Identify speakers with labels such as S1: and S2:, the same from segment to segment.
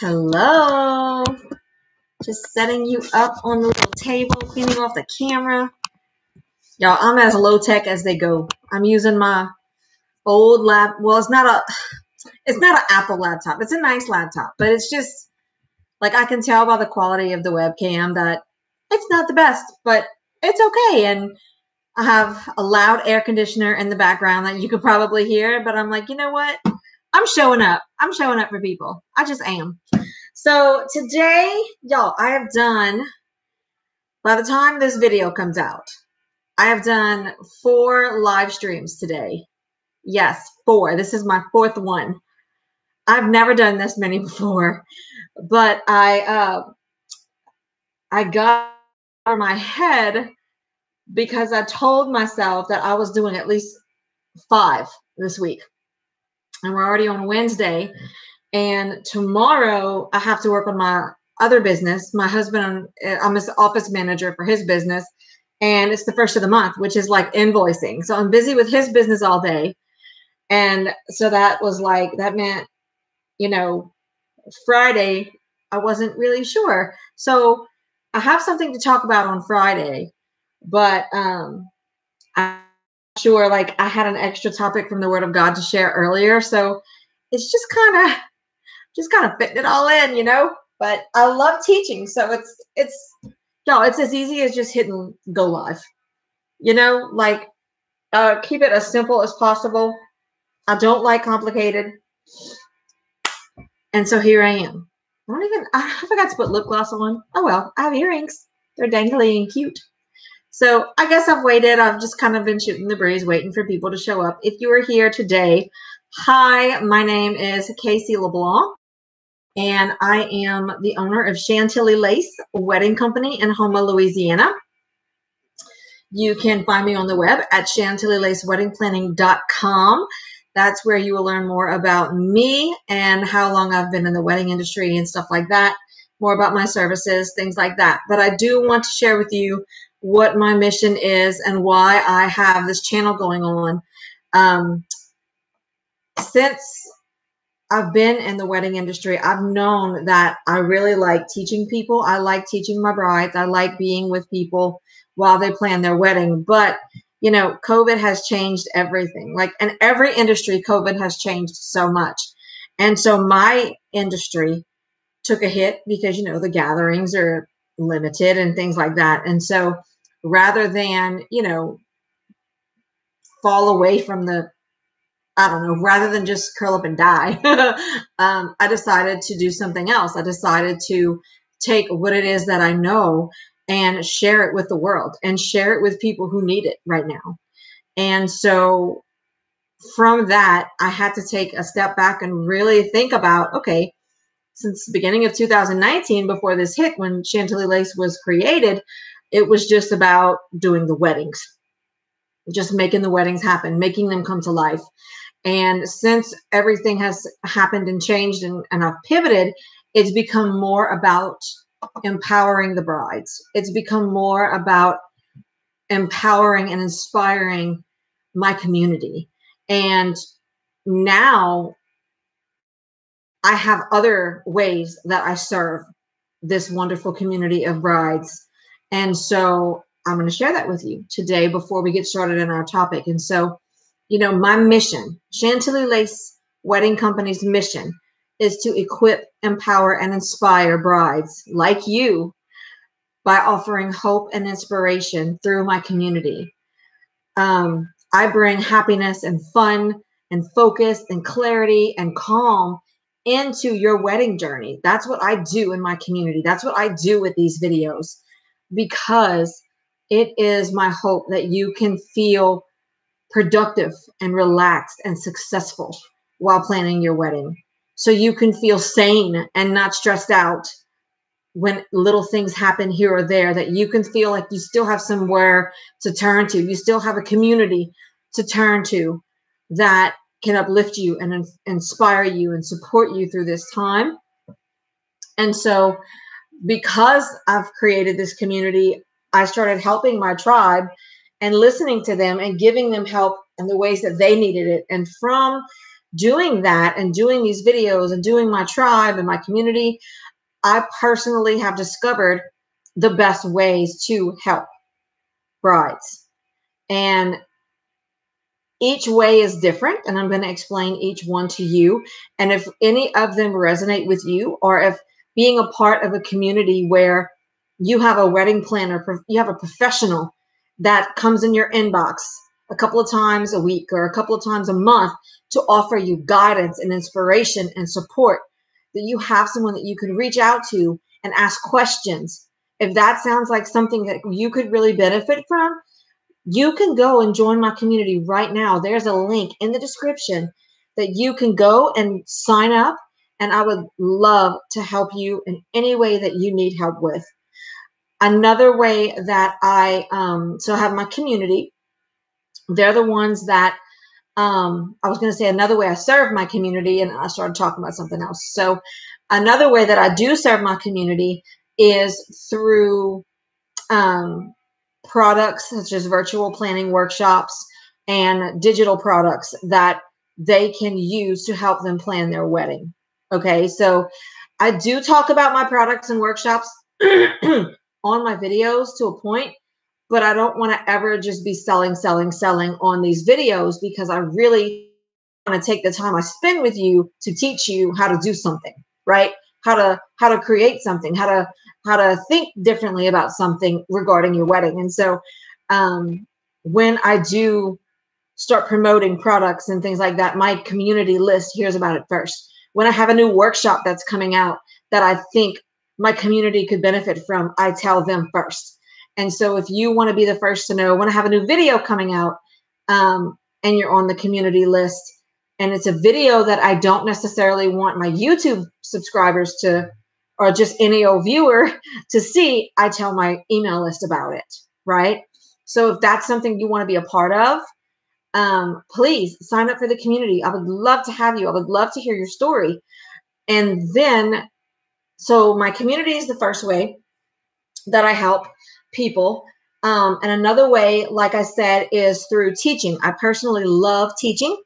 S1: Hello. Just setting you up on the little table, cleaning off the camera. Y'all, I'm as low tech as they go. I'm using my old lap. Well, it's not a it's not an Apple laptop. It's a nice laptop, but it's just like I can tell by the quality of the webcam that it's not the best, but it's okay. And I have a loud air conditioner in the background that you could probably hear, but I'm like, you know what? I'm showing up. I'm showing up for people. I just am. So today, y'all, I have done, by the time this video comes out, I have done four live streams today. Yes, four. This is my fourth one. I've never done this many before, but I uh, I got over my head because I told myself that I was doing at least five this week and we're already on Wednesday. And tomorrow I have to work on my other business. My husband, I'm his office manager for his business, and it's the first of the month, which is like invoicing. So I'm busy with his business all day. And so that was like, that meant, you know, Friday, I wasn't really sure. So I have something to talk about on Friday, but um, I sure like I had an extra topic from the Word of God to share earlier. So it's just kind of just kind of fitting it all in, you know. But I love teaching, so it's it's no, it's as easy as just hitting go live. You know, like uh, keep it as simple as possible. I don't like complicated, and so here I am. I don't even I forgot to put lip gloss on. Oh well, I have earrings. They're dangly and cute. So I guess I've waited. I've just kind of been shooting the breeze, waiting for people to show up. If you are here today, hi, my name is Casey LeBlanc, and I am the owner of Chantilly Lace Wedding Company in Houma, Louisiana. You can find me on the web at chantillylaceweddingplanning.com. That's where you will learn more about me and how long I've been in the wedding industry and stuff like that, more about my services, things like that. But I do want to share with you what my mission is and why I have this channel going on. Um, since I've been in the wedding industry, I've known that I really like teaching people. I like teaching my brides. I like being with people while they plan their wedding. But, you know, COVID has changed everything. Like in every industry, COVID has changed so much. And so my industry took a hit because, you know, the gatherings are limited and things like that. And so rather than, you know, fall away from the, I don't know, rather than just curl up and die, um, I decided to do something else. I decided to take what it is that I know and share it with the world and share it with people who need it right now. And so from that, I had to take a step back and really think about okay, since the beginning of 2019, before this hit, when Chantilly Lace was created, it was just about doing the weddings, just making the weddings happen, making them come to life. And since everything has happened and changed and, and I've pivoted, it's become more about empowering the brides. It's become more about empowering and inspiring my community. And now I have other ways that I serve this wonderful community of brides and so I'm going to share that with you today before we get started in our topic. And so, you know, my mission, Chantilly Lace Wedding Company's mission is to equip, empower, and inspire brides like you by offering hope and inspiration through my community. Um, I bring happiness and fun and focus and clarity and calm into your wedding journey. That's what I do in my community. That's what I do with these videos because it is my hope that you can feel productive and relaxed and successful while planning your wedding. So you can feel sane and not stressed out when little things happen here or there, that you can feel like you still have somewhere to turn to. You still have a community to turn to that can uplift you and inspire you and support you through this time. And so because I've created this community, I started helping my tribe and listening to them and giving them help in the ways that they needed it. And from doing that and doing these videos and doing my tribe and my community, I personally have discovered the best ways to help brides. And each way is different, and I'm going to explain each one to you. And if any of them resonate with you, or if being a part of a community where you have a wedding planner, you have a professional that comes in your inbox a couple of times a week or a couple of times a month to offer you guidance and inspiration and support, that you have someone that you can reach out to and ask questions. If that sounds like something that you could really benefit from, you can go and join my community right now. There's a link in the description that you can go and sign up. And I would love to help you in any way that you need help with. Another way that I, um, so I have my community. They're the ones that, um, I was going to say another way I serve my community, and I started talking about something else. So, another way that I do serve my community is through um, products such as virtual planning workshops and digital products that they can use to help them plan their wedding. Okay, so I do talk about my products and workshops on my videos to a point, but I don't want to ever just be selling, selling, selling on these videos because I really want to take the time I spend with you to teach you how to do something, right? How to how to create something, how to how to think differently about something regarding your wedding. And so um, when I do start promoting products and things like that, my community list hears about it first. When I have a new workshop that's coming out that I think my community could benefit from, I tell them first. And so if you want to be the first to know when I have a new video coming out um, and you're on the community list, and it's a video that I don't necessarily want my YouTube subscribers to or just any old viewer to see, I tell my email list about it, right? So if that's something you want to be a part of, um, please sign up for the community. I would love to have you. I would love to hear your story. And then, so my community is the first way that I help people. Um, and another way, like I said, is through teaching. I personally love teaching.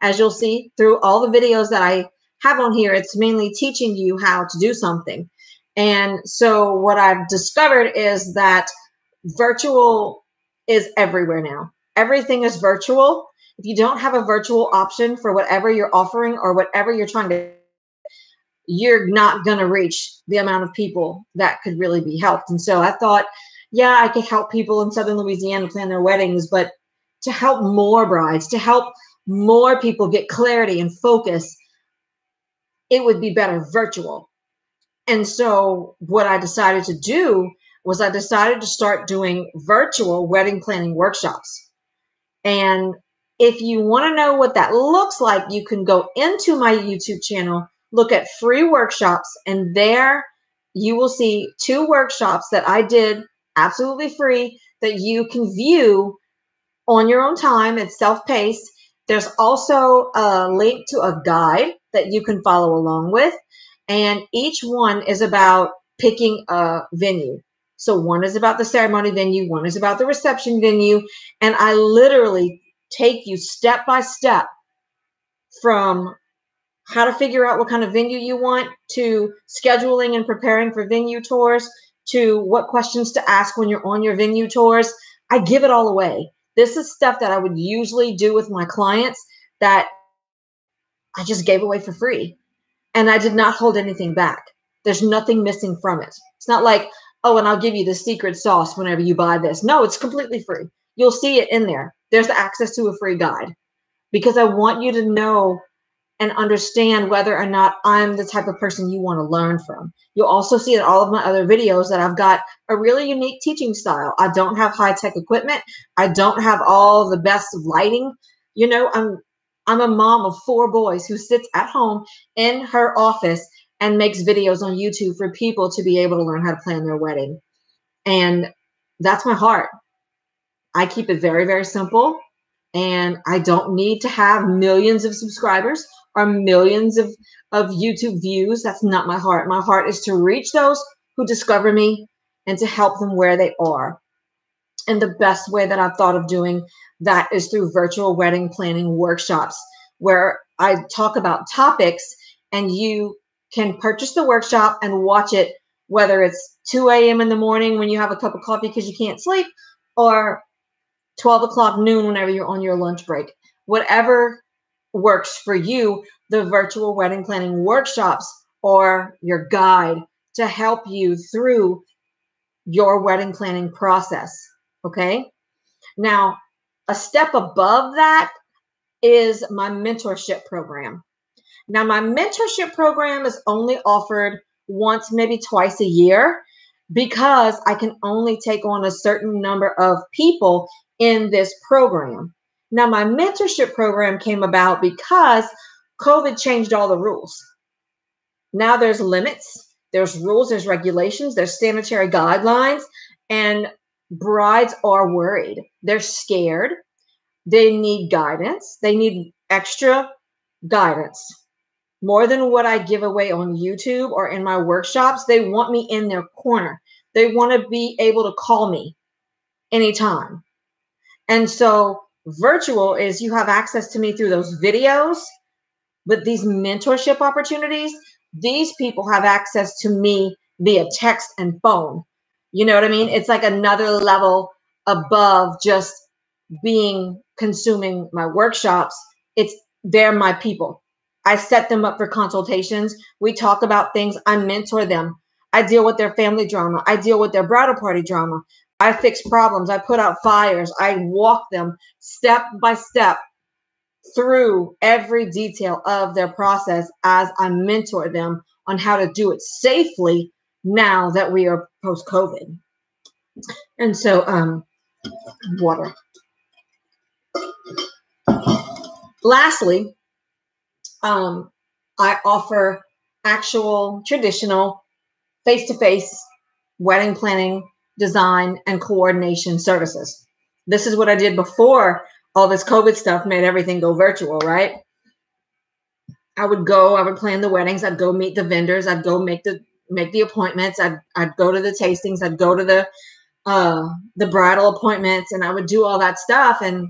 S1: As you'll see through all the videos that I have on here, it's mainly teaching you how to do something. And so what I've discovered is that virtual is everywhere now. Everything is virtual. If you don't have a virtual option for whatever you're offering or whatever you're trying to you're not going to reach the amount of people that could really be helped. And so I thought, yeah, I could help people in Southern Louisiana plan their weddings, but to help more brides, to help more people get clarity and focus it would be better virtual. And so what I decided to do was I decided to start doing virtual wedding planning workshops. And if you want to know what that looks like, you can go into my YouTube channel, look at free workshops, and there you will see two workshops that I did absolutely free that you can view on your own time. It's self paced. There's also a link to a guide that you can follow along with. And each one is about picking a venue. So one is about the ceremony venue, one is about the reception venue. And I literally take you step by step from how to figure out what kind of venue you want to scheduling and preparing for venue tours to what questions to ask when you're on your venue tours. I give it all away. This is stuff that I would usually do with my clients that I just gave away for free. And I did not hold anything back. There's nothing missing from it. It's not like, oh, and I'll give you the secret sauce whenever you buy this. No, it's completely free. You'll see it in there. There's the access to a free guide because I want you to know and understand whether or not I'm the type of person you want to learn from. You'll also see in all of my other videos that I've got a really unique teaching style. I don't have high tech equipment. I don't have all the best lighting. You know, I'm I'm a mom of four boys who sits at home in her office and makes videos on YouTube for people to be able to learn how to plan their wedding. And that's my heart. I keep it very, very simple. And I don't need to have millions of subscribers or millions of, of YouTube views. That's not my heart. My heart is to reach those who discover me and to help them where they are. And the best way that I've thought of doing that is through virtual wedding planning workshops, where I talk about topics and you can purchase the workshop and watch it, whether it's 2 a.m. in the morning when you have a cup of coffee because you can't sleep, or 12 o'clock noon whenever you're on your lunch break. Whatever works for you, the virtual wedding planning workshops or your guide to help you through your wedding planning process. Okay. Now, a step above that is my mentorship program. Now, my mentorship program is only offered once, maybe twice a year, because I can only take on a certain number of people in this program. Now, my mentorship program came about because COVID changed all the rules. Now there's limits, there's rules, there's regulations, there's sanitary guidelines, and brides are worried. They're scared. They need guidance. They need extra guidance. More than what I give away on YouTube or in my workshops, they want me in their corner. They want to be able to call me anytime. And so, virtual is you have access to me through those videos, but these mentorship opportunities, these people have access to me via text and phone. You know what I mean? It's like another level above just being consuming my workshops. It's they're my people. I set them up for consultations. We talk about things. I mentor them. I deal with their family drama. I deal with their bridal party drama. I fix problems. I put out fires. I walk them step by step through every detail of their process as I mentor them on how to do it safely now that we are post COVID. And so, um, water. Lastly, um, I offer actual traditional face to face wedding planning, design, and coordination services. This is what I did before all this COVID stuff made everything go virtual, right? I would go, I would plan the weddings, I'd go meet the vendors, I'd go make the make the appointments, I'd I'd go to the tastings, I'd go to the uh the bridal appointments and I would do all that stuff and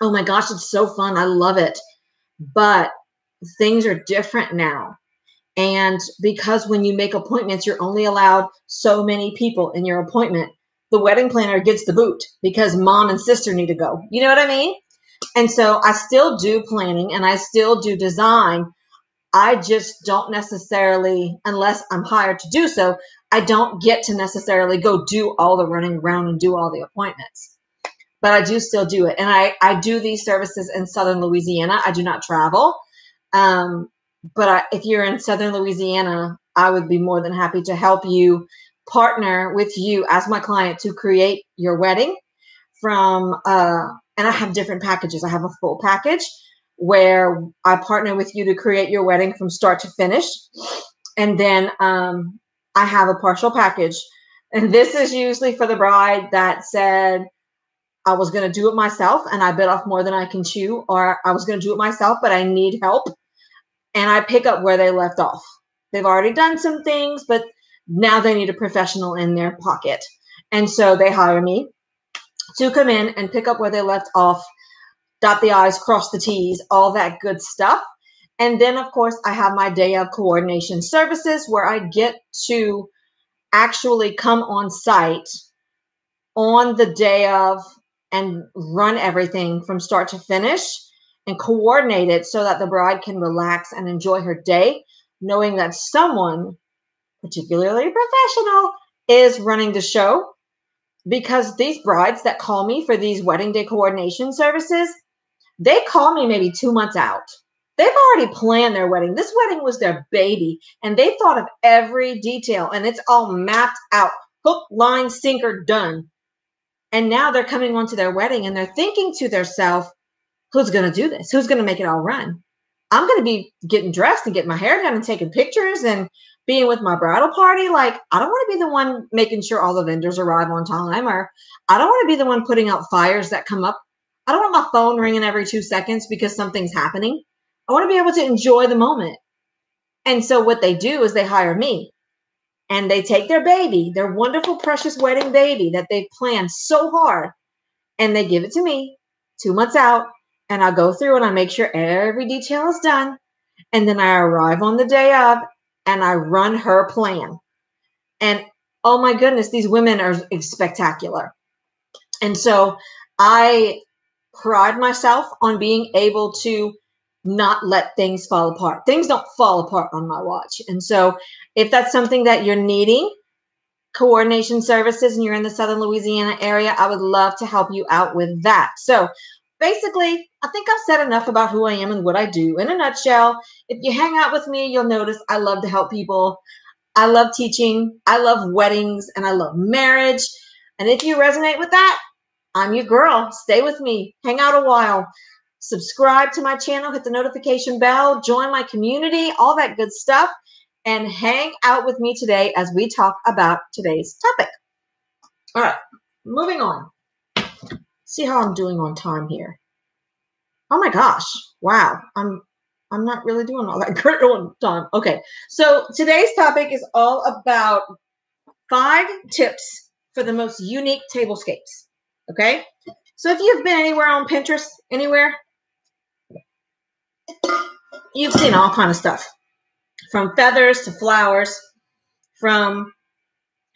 S1: oh my gosh, it's so fun. I love it. But things are different now. And because when you make appointments, you're only allowed so many people in your appointment the wedding planner gets the boot because mom and sister need to go. You know what I mean? And so I still do planning and I still do design. I just don't necessarily, unless I'm hired to do so, I don't get to necessarily go do all the running around and do all the appointments. But I do still do it. And I, I do these services in Southern Louisiana. I do not travel. Um, but I, if you're in Southern Louisiana, I would be more than happy to help you partner with you as my client to create your wedding from uh, and I have different packages. I have a full package where I partner with you to create your wedding from start to finish. And then um, I have a partial package. And this is usually for the bride that said, I was going to do it myself and I bit off more than I can chew, or I was going to do it myself, but I need help. And I pick up where they left off. They've already done some things, but now they need a professional in their pocket. And so they hire me to come in and pick up where they left off, dot the I's, cross the T's, all that good stuff. And then, of course, I have my day of coordination services where I get to actually come on site on the day of and run everything from start to finish and coordinate it so that the bride can relax and enjoy her day, knowing that someone particularly professional, is running the show because these brides that call me for these wedding day coordination services, they call me maybe two months out. They've already planned their wedding. This wedding was their baby, and they thought of every detail, and it's all mapped out hook, line, sinker, done. And now they're coming onto their wedding and they're thinking to themselves, who's going to do this? Who's going to make it all run? I'm going to be getting dressed and getting my hair done and taking pictures and being with my bridal party, like I don't want to be the one making sure all the vendors arrive on time, or I don't want to be the one putting out fires that come up. I don't want my phone ringing every two seconds because something's happening. I want to be able to enjoy the moment. And so what they do is they hire me and they take their baby, their wonderful, precious wedding baby that they've planned so hard, and they give it to me two months out. and I go through and I make sure every detail is done. And then I arrive on the day of and I run her plan. And oh my goodness, these women are spectacular. And so I pride myself on being able to not let things fall apart. Things don't fall apart on my watch. And so if that's something that you're needing, coordination services, and you're in the Southern Louisiana area, I would love to help you out with that. So basically, I think I've said enough about who I am and what I do. In a nutshell, if you hang out with me, you'll notice I love to help people. I love teaching, I love weddings, and I love marriage. And if you resonate with that, I'm your girl. Stay with me, hang out a while, subscribe to my channel, hit the notification bell, join my community, all that good stuff, and hang out with me today as we talk about today's topic. All right, moving on see how I'm doing on time here. Oh my gosh. Wow. I'm I'm not really doing all that great on time. Okay. So today's topic is all about five tips for the most unique tablescapes. Okay. So if you've been anywhere on Pinterest, anywhere, you've seen all kind of stuff from feathers to flowers, from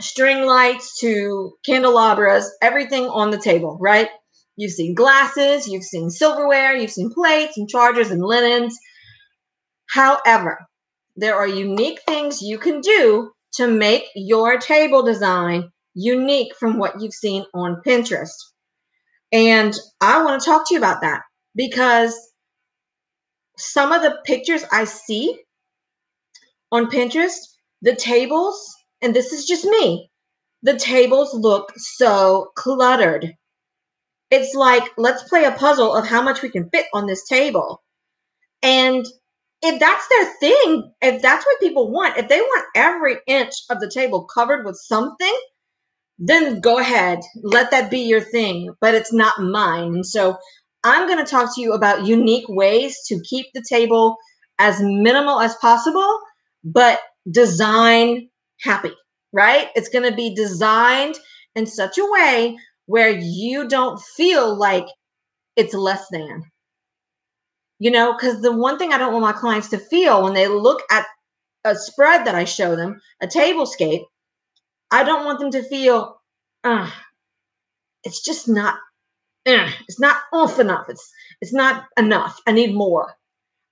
S1: string lights to candelabras, everything on the table, right? You've seen glasses, you've seen silverware, you've seen plates and chargers and linens. However, there are unique things you can do to make your table design unique from what you've seen on Pinterest. And I want to talk to you about that because some of the pictures I see on Pinterest, the tables, and this is just me, the tables look so cluttered. It's like, let's play a puzzle of how much we can fit on this table. And if that's their thing, if that's what people want, if they want every inch of the table covered with something, then go ahead, let that be your thing, but it's not mine. And so I'm going to talk to you about unique ways to keep the table as minimal as possible, but design happy, right? It's going to be designed in such a way where you don't feel like it's less than. You know, because the one thing I don't want my clients to feel when they look at a spread that I show them, a tablescape, I don't want them to feel, uh, it's just not, it's not off enough. It's it's not enough. I need more.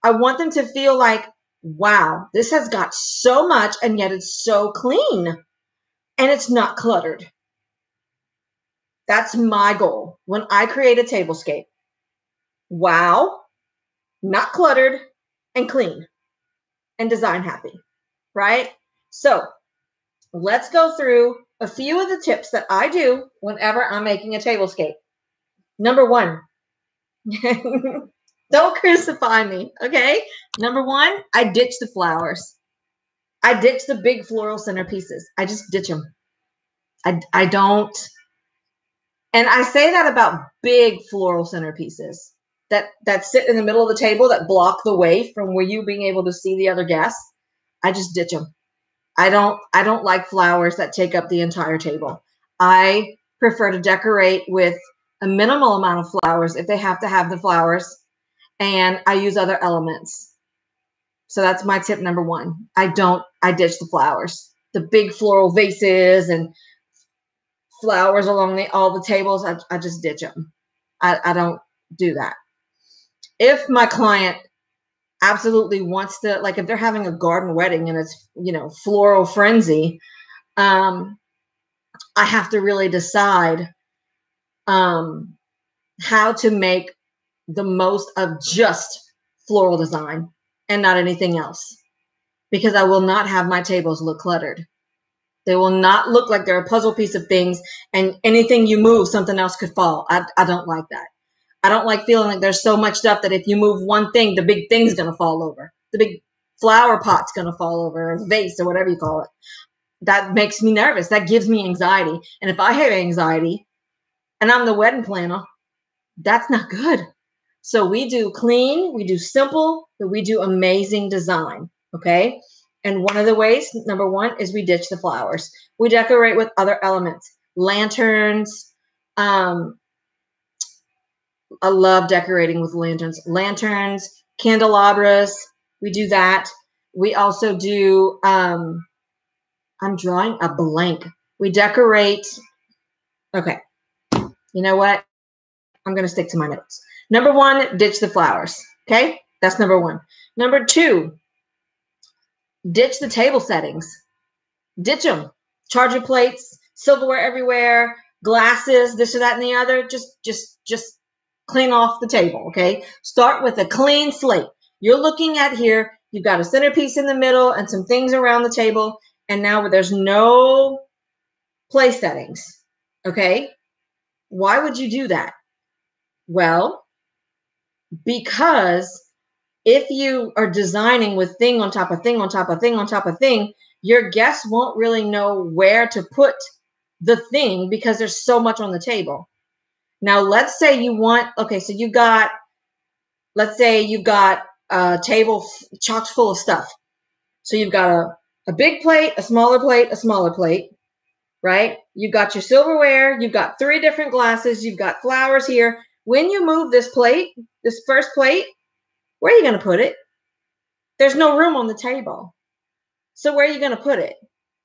S1: I want them to feel like, wow, this has got so much and yet it's so clean and it's not cluttered. That's my goal when I create a tablescape. Wow, not cluttered and clean and design happy, right? So let's go through a few of the tips that I do whenever I'm making a tablescape. Number one, don't crucify me, okay? Number one, I ditch the flowers. I ditch the big floral centerpieces. I just ditch them. I, I don't and I say that about big floral centerpieces that that sit in the middle of the table that block the way from where you being able to see the other guests. I just ditch them. I don't I don't like flowers that take up the entire table. I prefer to decorate with a minimal amount of flowers if they have to have the flowers and I use other elements. So that's my tip number 1. I don't I ditch the flowers. The big floral vases and flowers along the, all the tables, I, I just ditch them. I, I don't do that. If my client absolutely wants to, like if they're having a garden wedding and it's, you know, floral frenzy, um, I have to really decide um, how to make the most of just floral design and not anything else because I will not have my tables look cluttered. They will not look like they're a puzzle piece of things, and anything you move, something else could fall. I, I don't like that. I don't like feeling like there's so much stuff that if you move one thing, the big thing's to fall over. The big flower pot's to fall over, or vase, or whatever you call it. That makes me nervous. That gives me anxiety. And if I have anxiety and I'm the wedding planner, that's not good. So we do clean, we do simple, but we do amazing design. Okay. And one of the ways, number one, is we ditch the flowers. We decorate with other elements, lanterns, um, I love decorating with lanterns. Lanterns, candelabras, we do that. We also do, um, I'm drawing a blank. We decorate. Okay. You know what? I'm going to stick to my notes. Number one, ditch the flowers. Okay. That's number one. Number two, ditch the table settings. Ditch them. Charger plates, silverware everywhere, glasses, this or that and the other. Just, just, just clean off the table. Okay. Start with a clean slate. You're looking at here, you've got a centerpiece in the middle and some things around the table. And now there's no place settings. Okay. Why would you do that? Well, because if you are designing with thing on top of thing on top of thing on top of thing, your guests won't really know where to put the thing because there's so much on the table. Now, let's say you want, okay, so you got, let's say you got a table chock full of stuff. So you've got a, a big plate, a smaller plate, a smaller plate, right? You've got your silverware, you've got three different glasses, you've got flowers here. When you move this plate, this first plate, where are you going to put it? There's no room on the table. So where are you going to put it?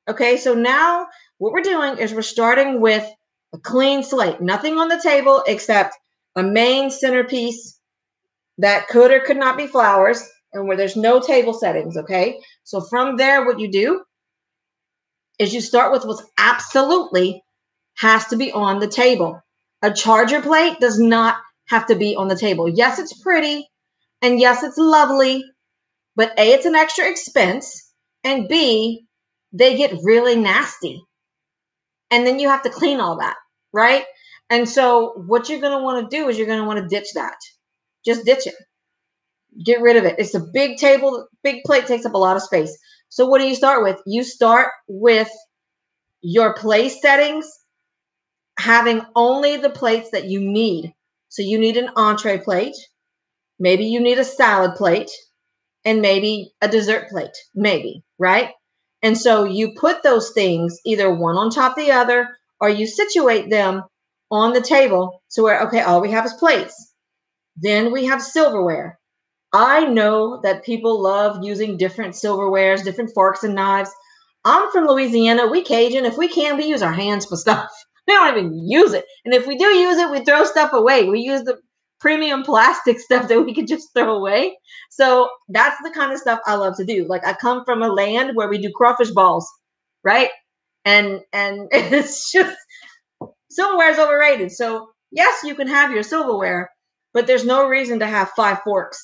S1: Okay, so now what we're doing is we're starting with a clean slate, nothing on the table except a main centerpiece that could or could not be flowers and where there's no table settings. Okay, so from there, what you do is you start with what's absolutely has to be on the table. A charger plate does not have to be on the table. Yes, it's pretty and yes, it's lovely, but A, it's an extra expense, and B, they get really nasty. And then you have to clean all that, right? And so, what you're going to want to do is you're going to want to ditch that. Just ditch it. Get rid of it. It's a big table, big plate takes up a lot of space. So, what do you start with? You start with your play settings, having only the plates that you need. So, you need an entree plate Maybe you need a salad plate and maybe a dessert plate, maybe, right? And so you put those things either one on top of the other or you situate them on the table so where, okay, all we have is plates. Then we have silverware. I know that people love using different silverwares, different forks and knives. I'm from Louisiana. We Cajun. If we can, we use our hands for stuff. We don't even use it. And if we do use it, we throw stuff away. We use the premium plastic stuff that we could just throw away. So that's the kind of stuff I love to do. Like I come from a land where we do crawfish balls, right? And and it's just silverware is overrated. So yes, you can have your silverware, but there's no reason to have five forks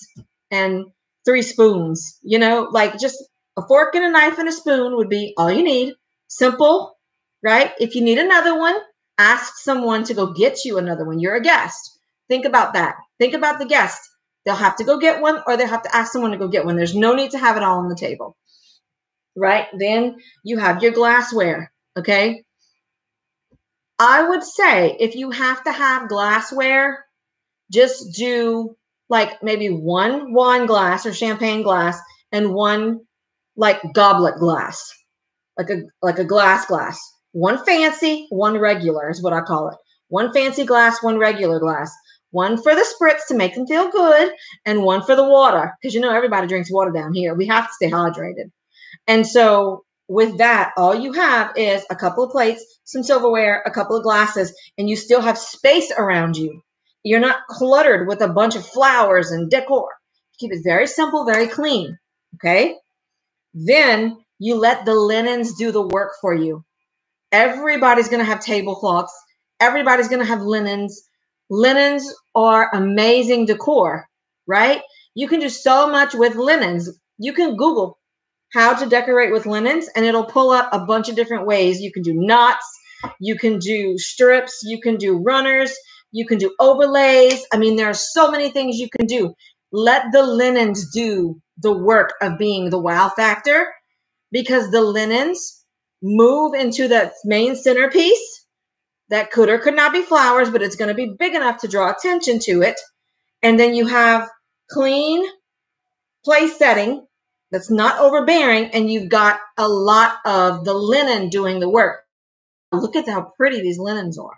S1: and three spoons. You know, like just a fork and a knife and a spoon would be all you need. Simple, right? If you need another one, ask someone to go get you another one. You're a guest Think about that. Think about the guest. They'll have to go get one or they'll have to ask someone to go get one. There's no need to have it all on the table. Right? Then you have your glassware. Okay. I would say if you have to have glassware, just do like maybe one wine glass or champagne glass and one like goblet glass, like a like a glass glass. One fancy, one regular is what I call it. One fancy glass, one regular glass one for the spritz to make them feel good, and one for the water because you know everybody drinks water down here. We have to stay hydrated. And so with that, all you have is a couple of plates, some silverware, a couple of glasses, and you still have space around you. You're not cluttered with a bunch of flowers and decor. Keep it very simple, very clean. Okay. Then you let the linens do the work for you. Everybody's going to have tablecloths. Everybody's going to have linens. Linens are amazing decor, right? You can do so much with linens. You can Google how to decorate with linens and it'll pull up a bunch of different ways. You can do knots, you can do strips, you can do runners, you can do overlays. I mean, there are so many things you can do. Let the linens do the work of being the wow factor because the linens move into that main centerpiece that could or could not be flowers, but it's going to be big enough to draw attention to it. And then you have clean place setting that's not overbearing, and you've got a lot of the linen doing the work. Look at how pretty these linens are.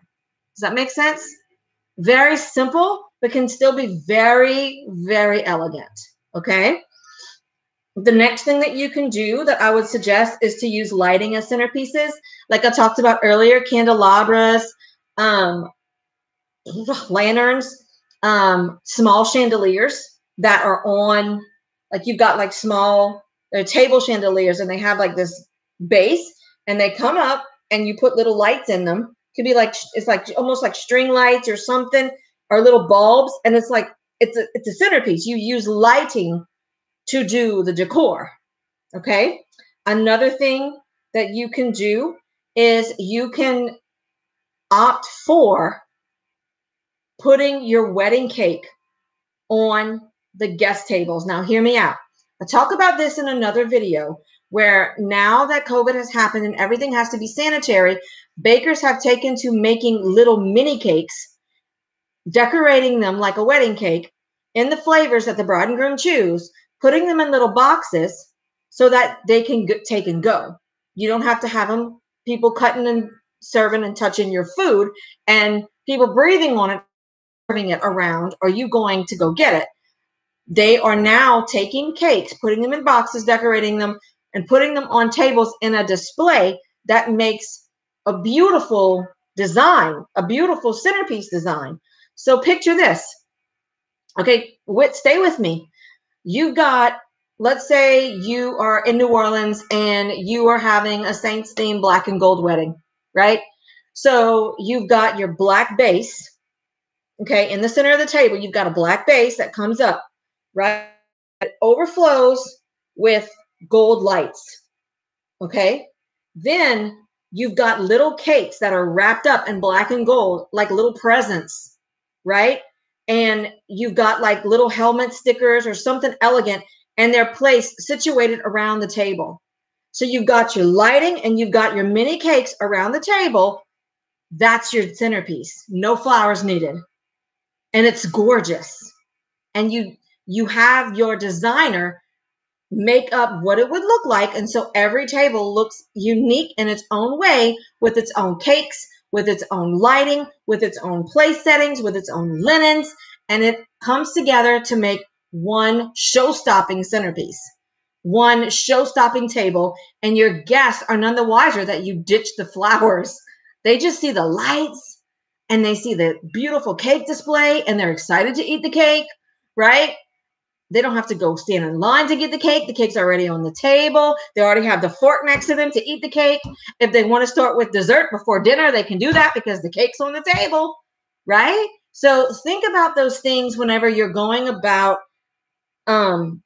S1: Does that make sense? Very simple, but can still be very, very elegant. Okay. The next thing that you can do that I would suggest is to use lighting as centerpieces. Like I talked about earlier, candelabras, um, lanterns, um, small chandeliers that are on, like you've got like small they're table chandeliers and they have like this base and they come up and you put little lights in them. Could be like it's like almost like string lights or something or little bulbs and it's like it's a it's a centerpiece. You use lighting to do the decor. Okay? Another thing that you can do is you can opt for putting your wedding cake on the guest tables. Now, hear me out. I talk about this in another video where now that COVID has happened and everything has to be sanitary, bakers have taken to making little mini cakes, decorating them like a wedding cake in the flavors that the bride and groom choose, putting them in little boxes so that they can take and go. You don't have to have them people cutting and serving and touching your food and people breathing on it, serving it around, Are you going to go get it. They are now taking cakes, putting them in boxes, decorating them, and putting them on tables in a display that makes a beautiful design, a beautiful centerpiece design. So picture this. Okay, wait, stay with me. You got, let's say you are in New Orleans and you are having a Saints themed black and gold wedding, right? So you've got your black base. Okay, in the center of the table, you've got a black base that comes up, right? It overflows with gold lights. Okay. Then you've got little cakes that are wrapped up in black and gold, like little presents, right? And you've got like little helmet stickers or something elegant, and they're placed situated around the table. So you've got your lighting and you've got your mini cakes around the table. That's your centerpiece. No flowers needed. And it's gorgeous. And you you have your designer make up what it would look like. And so every table looks unique in its own way with its own cakes, with its own lighting, with its own place settings, with its own linens. And it comes together to make one show stopping centerpiece, one show stopping table. And your guests are none the wiser that you ditched the flowers. They just see the lights and they see the beautiful cake display and they're excited to eat the cake, right? They don't have to go stand in line to get the cake. The cake's already on the table. They already have the fork next to them to eat the cake. If they want to start with dessert before dinner, they can do that because the cake's on the table, right? So think about those things whenever you're going about um,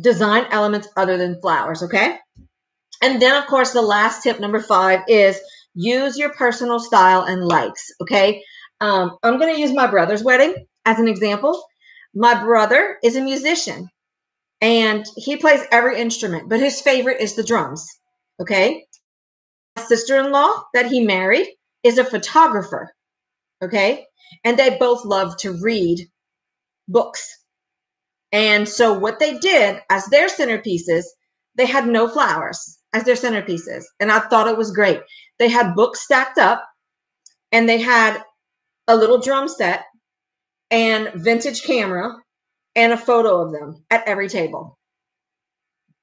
S1: design elements other than flowers, okay? And then, of course, the last tip, number five, is use your personal style and likes, okay? Um, I'm going to use my brother's wedding as an example. My brother is a musician and he plays every instrument, but his favorite is the drums. Okay. My sister in law that he married is a photographer. Okay. And they both love to read books. And so what they did as their centerpieces, they had no flowers as their centerpieces. And I thought it was great. They had books stacked up and they had a little drum set and vintage camera and a photo of them at every table.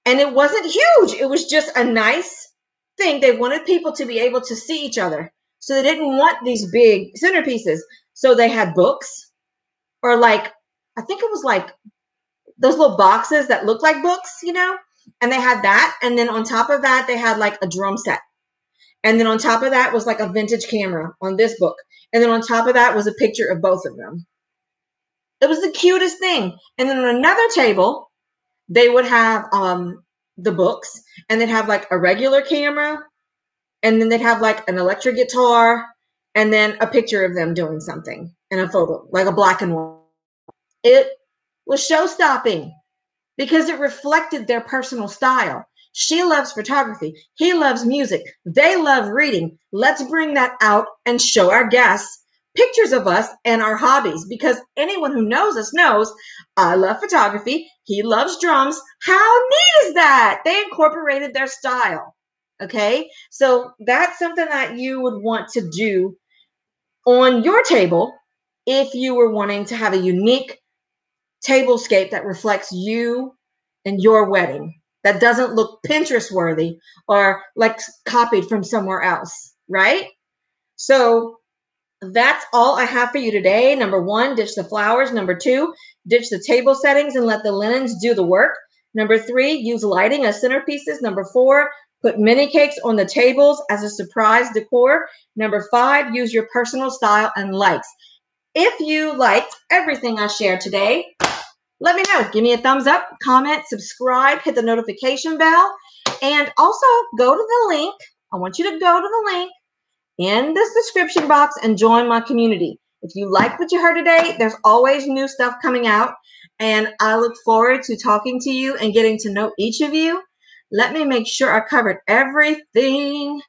S1: And it wasn't huge, it was just a nice thing. They wanted people to be able to see each other. So they didn't want these big centerpieces. So they had books or like, I think it was like those little boxes that look like books, you know? And they had that. And then on top of that, they had like a drum set. And then on top of that was like a vintage camera on this book. And then on top of that was a picture of both of them. It was the cutest thing. And then on another table, they would have um, the books and they'd have like a regular camera and then they'd have like an electric guitar and then a picture of them doing something in a photo, like a black and white. It was show stopping because it reflected their personal style. She loves photography. He loves music. They love reading. Let's bring that out and show our guests pictures of us and our hobbies because anyone who knows us knows I love photography. He loves drums. How neat is that? They incorporated their style. Okay. So that's something that you would want to do on your table if you were wanting to have a unique tablescape that reflects you and your wedding that doesn't look Pinterest worthy or like copied from somewhere else, right? So that's all I have for you today. Number one, ditch the flowers. Number two, ditch the table settings and let the linens do the work. Number three, use lighting as centerpieces. Number four, put mini cakes on the tables as a surprise decor. Number five, use your personal style and likes. If you liked everything I shared today, let me know. Give me a thumbs up, comment, subscribe, hit the notification bell, and also go to the link. I want you to go to the link in this description box and join my community. If you like what you heard today, there's always new stuff coming out, and I look forward to talking to you and getting to know each of you. Let me make sure I covered everything.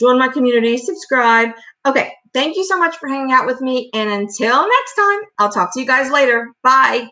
S1: Join my community, subscribe. Okay, thank you so much for hanging out with me. And until next time, I'll talk to you guys later. Bye.